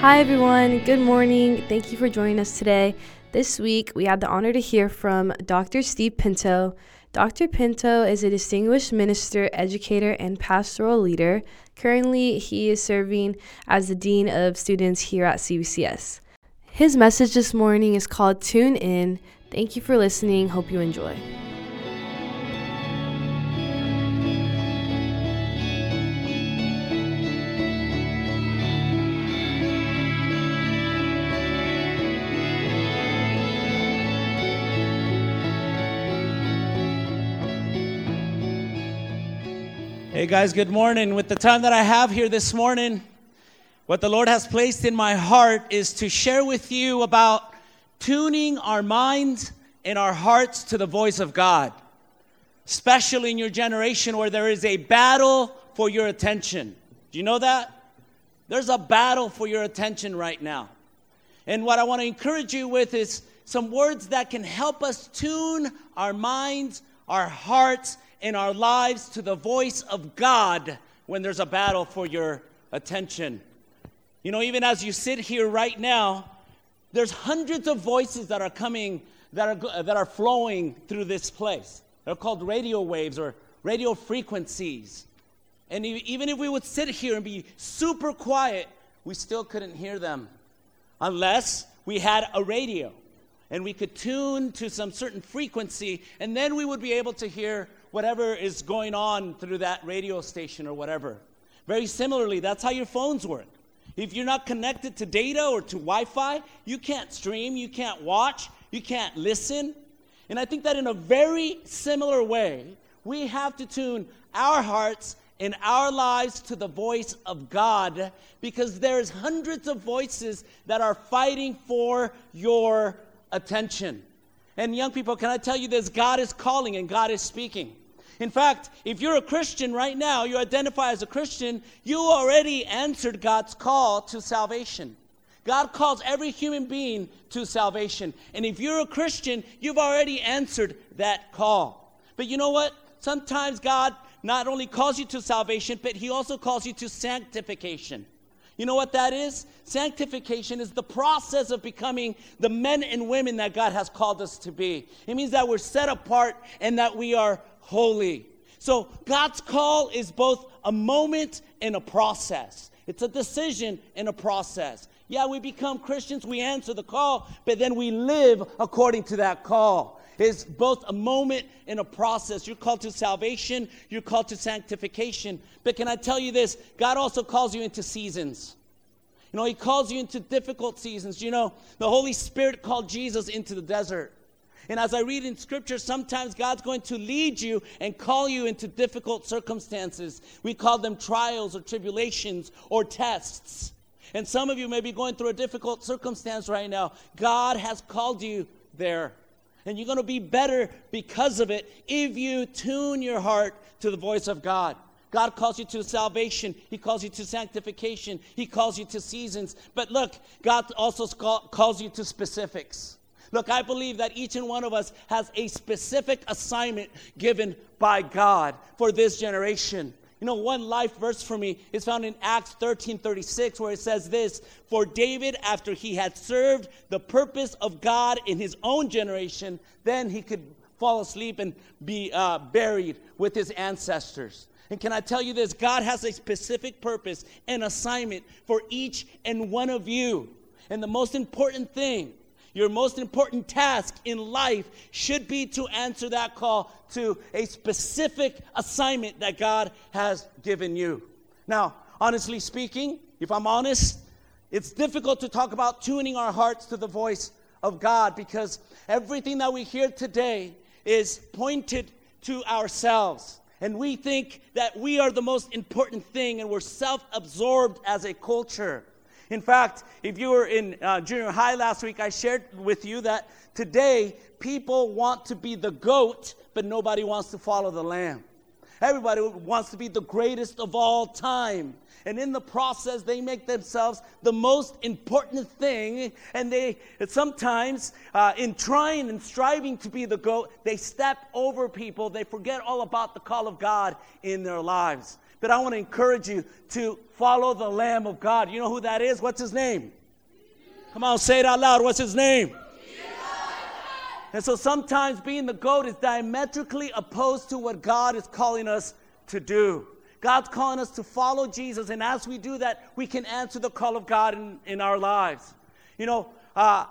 Hi, everyone. Good morning. Thank you for joining us today. This week, we had the honor to hear from Dr. Steve Pinto. Dr. Pinto is a distinguished minister, educator, and pastoral leader. Currently, he is serving as the Dean of Students here at CVCS. His message this morning is called Tune In. Thank you for listening. Hope you enjoy. Hey guys, good morning. With the time that I have here this morning, what the Lord has placed in my heart is to share with you about tuning our minds and our hearts to the voice of God, especially in your generation where there is a battle for your attention. Do you know that? There's a battle for your attention right now. And what I want to encourage you with is some words that can help us tune our minds, our hearts, in our lives to the voice of God when there's a battle for your attention. You know, even as you sit here right now, there's hundreds of voices that are coming, that are, that are flowing through this place. They're called radio waves or radio frequencies. And even if we would sit here and be super quiet, we still couldn't hear them unless we had a radio and we could tune to some certain frequency, and then we would be able to hear whatever is going on through that radio station or whatever. Very similarly, that's how your phones work. If you're not connected to data or to Wi Fi, you can't stream, you can't watch, you can't listen. And I think that in a very similar way, we have to tune our hearts and our lives to the voice of God because there's hundreds of voices that are fighting for your attention. And young people, can I tell you this? God is calling and God is speaking. In fact, if you're a Christian right now, you identify as a Christian, you already answered God's call to salvation. God calls every human being to salvation. And if you're a Christian, you've already answered that call. But you know what? Sometimes God not only calls you to salvation, but He also calls you to sanctification. You know what that is? Sanctification is the process of becoming the men and women that God has called us to be. It means that we're set apart and that we are holy. So God's call is both a moment and a process. It's a decision and a process. Yeah, we become Christians, we answer the call, but then we live according to that call. It's both a moment and a process. You're called to salvation, you're called to sanctification. But can I tell you this? God also calls you into seasons. You know, He calls you into difficult seasons. You know, the Holy Spirit called Jesus into the desert. And as I read in scripture, sometimes God's going to lead you and call you into difficult circumstances. We call them trials or tribulations or tests. And some of you may be going through a difficult circumstance right now. God has called you there. And you're going to be better because of it if you tune your heart to the voice of God. God calls you to salvation. He calls you to sanctification. He calls you to seasons. But look, God also calls you to specifics. Look, I believe that each and one of us has a specific assignment given by God for this generation. You know, one life verse for me is found in Acts 13 36, where it says this For David, after he had served the purpose of God in his own generation, then he could fall asleep and be uh, buried with his ancestors. And can I tell you this? God has a specific purpose and assignment for each and one of you. And the most important thing your most important task in life should be to answer that call to a specific assignment that God has given you. Now, honestly speaking, if I'm honest, it's difficult to talk about tuning our hearts to the voice of God because everything that we hear today is pointed to ourselves. And we think that we are the most important thing and we're self absorbed as a culture. In fact, if you were in uh, junior high last week, I shared with you that today people want to be the goat, but nobody wants to follow the lamb. Everybody wants to be the greatest of all time. And in the process, they make themselves the most important thing. And they sometimes, uh, in trying and striving to be the goat, they step over people. They forget all about the call of God in their lives. But I want to encourage you to follow the Lamb of God. You know who that is? What's his name? Come on, say it out loud. What's his name? And so sometimes being the goat is diametrically opposed to what God is calling us to do. God's calling us to follow Jesus, and as we do that, we can answer the call of God in, in our lives. You know, uh,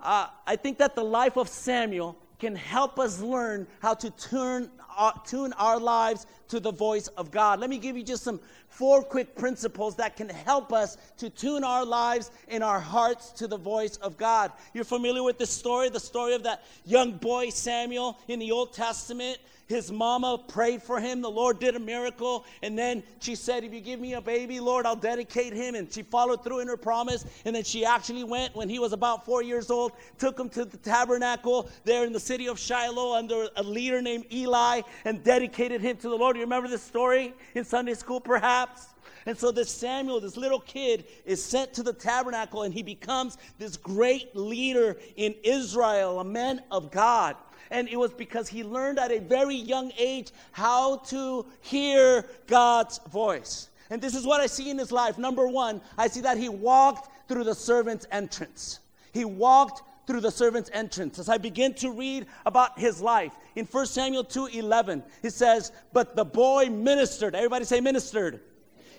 uh, I think that the life of Samuel can help us learn how to turn, uh, tune our lives to the voice of God. Let me give you just some four quick principles that can help us to tune our lives and our hearts to the voice of God. You're familiar with this story, the story of that young boy Samuel in the Old Testament his mama prayed for him. The Lord did a miracle. And then she said, If you give me a baby, Lord, I'll dedicate him. And she followed through in her promise. And then she actually went when he was about four years old, took him to the tabernacle there in the city of Shiloh under a leader named Eli and dedicated him to the Lord. You remember this story in Sunday school, perhaps? And so this Samuel, this little kid, is sent to the tabernacle and he becomes this great leader in Israel, a man of God and it was because he learned at a very young age how to hear God's voice. And this is what I see in his life. Number one, I see that he walked through the servant's entrance. He walked through the servant's entrance. As I begin to read about his life, in 1 Samuel 2:11, he says, "But the boy ministered." Everybody say ministered.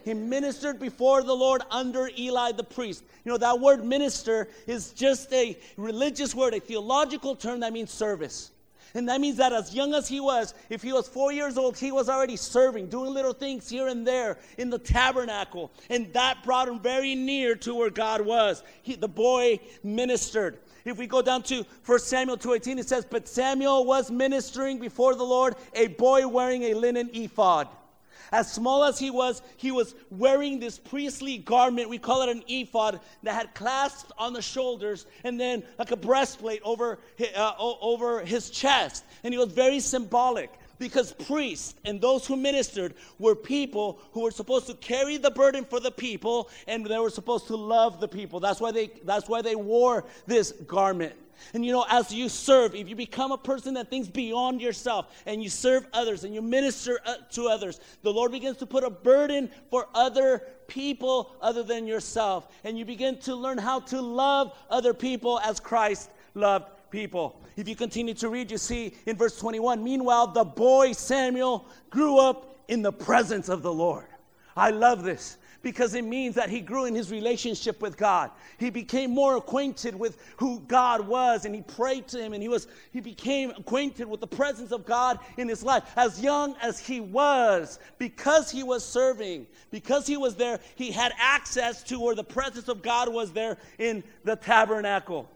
He ministered before the Lord under Eli the priest. You know, that word minister is just a religious word, a theological term that means service. And that means that as young as he was, if he was four years old, he was already serving, doing little things here and there in the tabernacle. And that brought him very near to where God was. He, the boy ministered. If we go down to 1 Samuel 2.18, it says, But Samuel was ministering before the Lord, a boy wearing a linen ephod. As small as he was, he was wearing this priestly garment. We call it an ephod that had clasps on the shoulders and then like a breastplate over, uh, over his chest. And he was very symbolic because priests and those who ministered were people who were supposed to carry the burden for the people and they were supposed to love the people. That's why they, that's why they wore this garment. And you know, as you serve, if you become a person that thinks beyond yourself and you serve others and you minister uh, to others, the Lord begins to put a burden for other people other than yourself. And you begin to learn how to love other people as Christ loved people. If you continue to read, you see in verse 21 Meanwhile, the boy Samuel grew up in the presence of the Lord. I love this because it means that he grew in his relationship with God. He became more acquainted with who God was and he prayed to him and he was he became acquainted with the presence of God in his life. As young as he was, because he was serving, because he was there, he had access to where the presence of God was there in the tabernacle.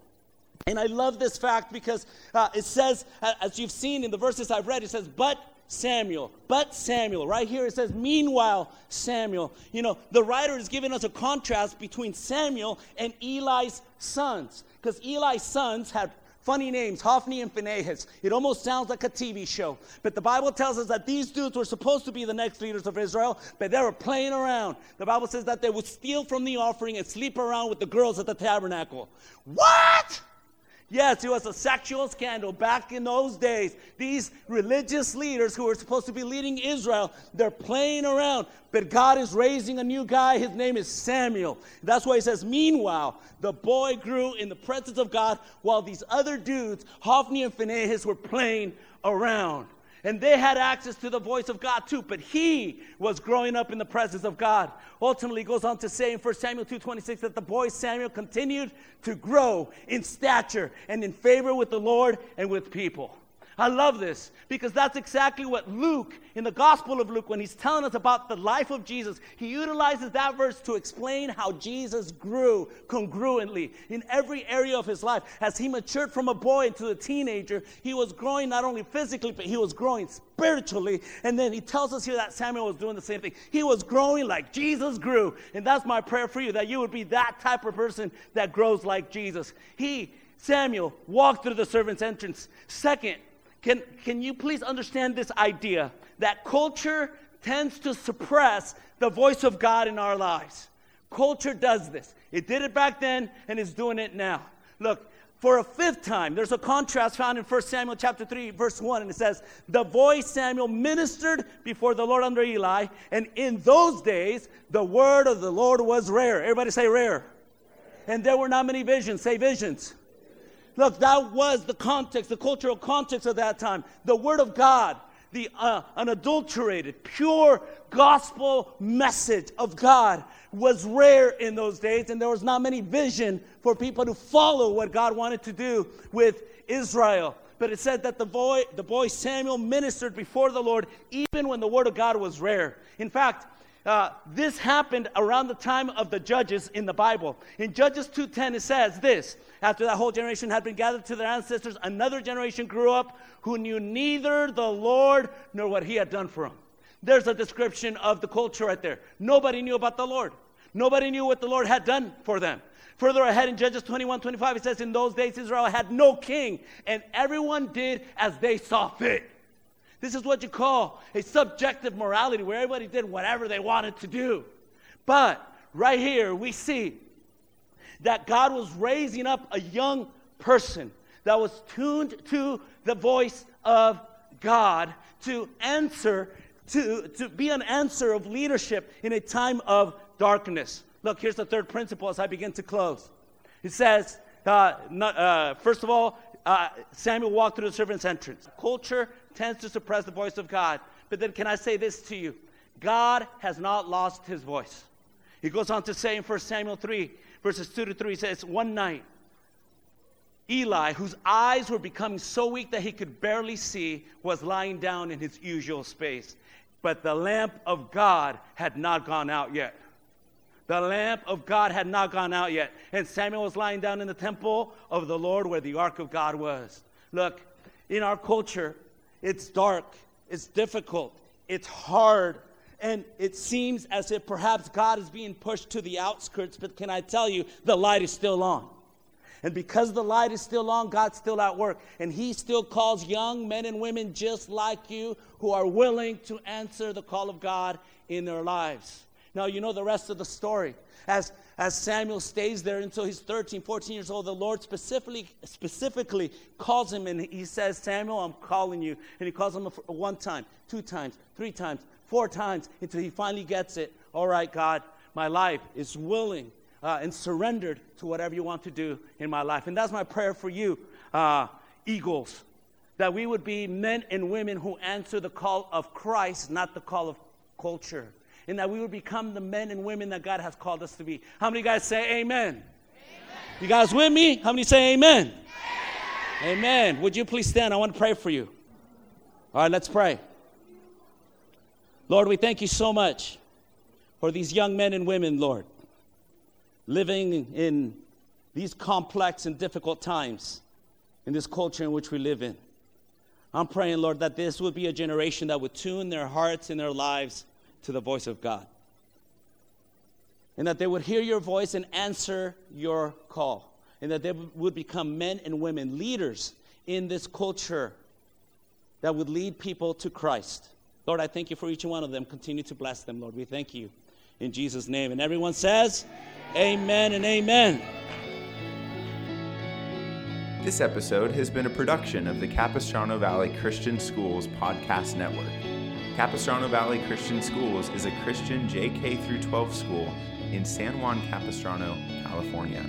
And I love this fact because uh, it says, as you've seen in the verses I've read, it says, But Samuel. But Samuel. Right here it says, meanwhile, Samuel. You know, the writer is giving us a contrast between Samuel and Eli's sons. Because Eli's sons had funny names, Hophni and Phinehas. It almost sounds like a TV show. But the Bible tells us that these dudes were supposed to be the next leaders of Israel, but they were playing around. The Bible says that they would steal from the offering and sleep around with the girls at the tabernacle. What? Yes, it was a sexual scandal back in those days. These religious leaders who were supposed to be leading Israel, they're playing around. But God is raising a new guy. His name is Samuel. That's why he says, Meanwhile, the boy grew in the presence of God while these other dudes, Hophni and Phinehas, were playing around. And they had access to the voice of God too, but he was growing up in the presence of God. Ultimately goes on to say in 1 Samuel 2:26 that the boy Samuel continued to grow in stature and in favor with the Lord and with people. I love this because that's exactly what Luke, in the Gospel of Luke, when he's telling us about the life of Jesus, he utilizes that verse to explain how Jesus grew congruently in every area of his life. As he matured from a boy into a teenager, he was growing not only physically, but he was growing spiritually. And then he tells us here that Samuel was doing the same thing. He was growing like Jesus grew. And that's my prayer for you that you would be that type of person that grows like Jesus. He, Samuel, walked through the servant's entrance. Second, can, can you please understand this idea that culture tends to suppress the voice of God in our lives? Culture does this. It did it back then and it's doing it now. Look, for a fifth time. There's a contrast found in 1 Samuel chapter 3, verse 1, and it says, The voice Samuel ministered before the Lord under Eli, and in those days the word of the Lord was rare. Everybody say rare. And there were not many visions. Say visions. Look, that was the context, the cultural context of that time. The word of God the uh, unadulterated, pure gospel message of God was rare in those days, and there was not many vision for people to follow what God wanted to do with Israel. But it said that the boy, the boy Samuel ministered before the Lord even when the word of God was rare. In fact, uh, this happened around the time of the judges in the Bible. In Judges 2:10 it says this, after that whole generation had been gathered to their ancestors, another generation grew up who knew neither the Lord nor what he had done for them. There's a description of the culture right there. Nobody knew about the Lord. Nobody knew what the Lord had done for them. Further ahead in Judges 21 25, it says, In those days Israel had no king, and everyone did as they saw fit. This is what you call a subjective morality where everybody did whatever they wanted to do. But right here, we see that God was raising up a young person that was tuned to the voice of God to answer, to, to be an answer of leadership in a time of darkness. Look, here's the third principle as I begin to close. It says, uh, not, uh, first of all, uh, Samuel walked through the servant's entrance. Culture tends to suppress the voice of God. But then, can I say this to you? God has not lost his voice. He goes on to say in 1 Samuel 3, verses 2 to 3, he says, One night, Eli, whose eyes were becoming so weak that he could barely see, was lying down in his usual space. But the lamp of God had not gone out yet. The lamp of God had not gone out yet. And Samuel was lying down in the temple of the Lord where the ark of God was. Look, in our culture, it's dark, it's difficult, it's hard, and it seems as if perhaps God is being pushed to the outskirts. But can I tell you, the light is still on. And because the light is still on, God's still at work. And He still calls young men and women just like you who are willing to answer the call of God in their lives. Now, you know the rest of the story. As, as Samuel stays there until he's 13, 14 years old, the Lord specifically, specifically calls him and he says, Samuel, I'm calling you. And he calls him one time, two times, three times, four times until he finally gets it. All right, God, my life is willing uh, and surrendered to whatever you want to do in my life. And that's my prayer for you, uh, Eagles, that we would be men and women who answer the call of Christ, not the call of culture and that we would become the men and women that God has called us to be. How many guys say amen? amen. You guys with me? How many say amen? amen? Amen. Would you please stand? I want to pray for you. All right, let's pray. Lord, we thank you so much for these young men and women, Lord, living in these complex and difficult times in this culture in which we live in. I'm praying, Lord, that this would be a generation that would tune their hearts and their lives to the voice of God. And that they would hear your voice and answer your call. And that they would become men and women, leaders in this culture that would lead people to Christ. Lord, I thank you for each one of them. Continue to bless them, Lord. We thank you in Jesus' name. And everyone says, Amen, amen and amen. This episode has been a production of the Capistrano Valley Christian Schools Podcast Network. Capistrano Valley Christian Schools is a Christian JK through 12 school in San Juan Capistrano, California.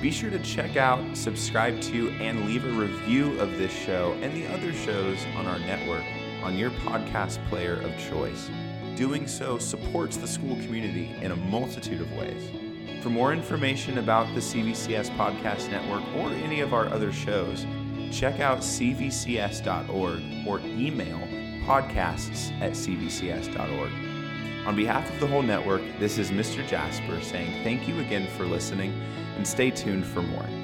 Be sure to check out, subscribe to, and leave a review of this show and the other shows on our network on your podcast player of choice. Doing so supports the school community in a multitude of ways. For more information about the CVCS Podcast Network or any of our other shows, check out cvcs.org or email podcasts at cvcs.org. On behalf of the whole network, this is Mr. Jasper saying thank you again for listening and stay tuned for more.